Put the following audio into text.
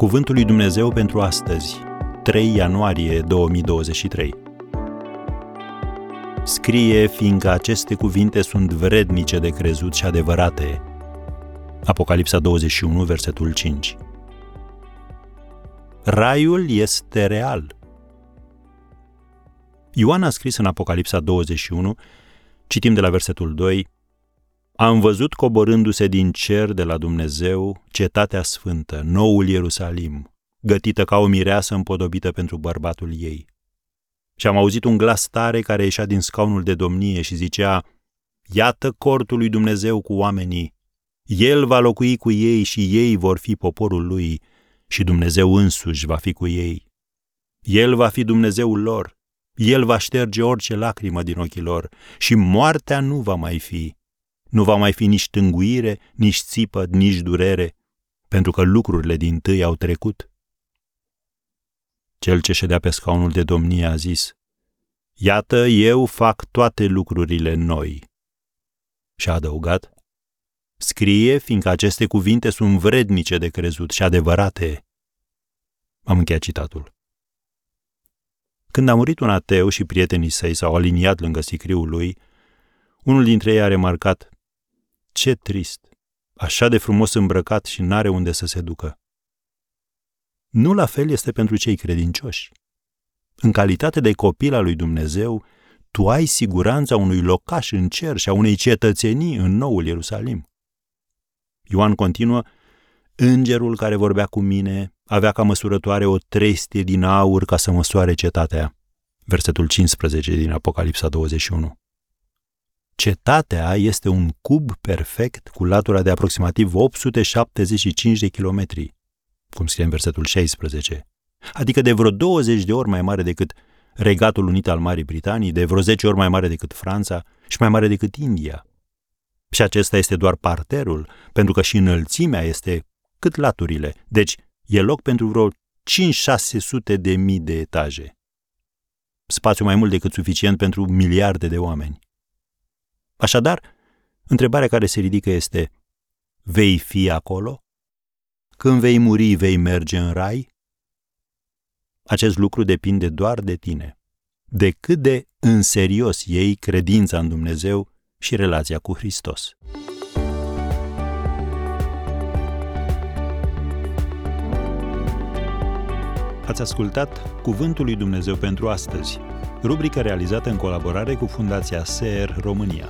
Cuvântul lui Dumnezeu pentru astăzi, 3 ianuarie 2023. Scrie, fiindcă aceste cuvinte sunt vrednice de crezut și adevărate. Apocalipsa 21, versetul 5. Raiul este real. Ioan a scris în Apocalipsa 21, citim de la versetul 2, Am văzut coborându-se din cer de la Dumnezeu cetatea sfântă, noul Ierusalim, gătită ca o mireasă împodobită pentru bărbatul ei. Și am auzit un glas tare care ieșea din scaunul de domnie și zicea, Iată cortul lui Dumnezeu cu oamenii, El va locui cu ei și ei vor fi poporul lui și Dumnezeu însuși va fi cu ei. El va fi Dumnezeul lor, El va șterge orice lacrimă din ochii lor și moartea nu va mai fi. Nu va mai fi nici tânguire, nici țipă, nici durere, pentru că lucrurile din tâi au trecut. Cel ce ședea pe scaunul de domnie a zis, Iată, eu fac toate lucrurile noi. Și a adăugat, Scrie, fiindcă aceste cuvinte sunt vrednice de crezut și adevărate. Am încheiat citatul. Când a murit un ateu și prietenii săi s-au aliniat lângă sicriul lui, unul dintre ei a remarcat, Ce trist! Așa de frumos îmbrăcat și n-are unde să se ducă. Nu la fel este pentru cei credincioși. În calitate de copil al lui Dumnezeu, tu ai siguranța unui locaș în cer și a unei cetățenii în noul Ierusalim. Ioan continuă, Îngerul care vorbea cu mine avea ca măsurătoare o trestie din aur ca să măsoare cetatea. Versetul 15 din Apocalipsa 21. Cetatea este un cub perfect cu latura de aproximativ 875 de kilometri, cum scrie în versetul 16, adică de vreo 20 de ori mai mare decât Regatul Unit al Marii Britanii, de vreo 10 ori mai mare decât Franța și mai mare decât India. Și acesta este doar parterul, pentru că și înălțimea este cât laturile, deci e loc pentru vreo 5-600 de mii de etaje. Spațiu mai mult decât suficient pentru miliarde de oameni. Așadar, întrebarea care se ridică este, vei fi acolo? Când vei muri, vei merge în rai? Acest lucru depinde doar de tine, de cât de în serios iei credința în Dumnezeu și relația cu Hristos. Ați ascultat Cuvântul lui Dumnezeu pentru astăzi, rubrica realizată în colaborare cu Fundația SER România.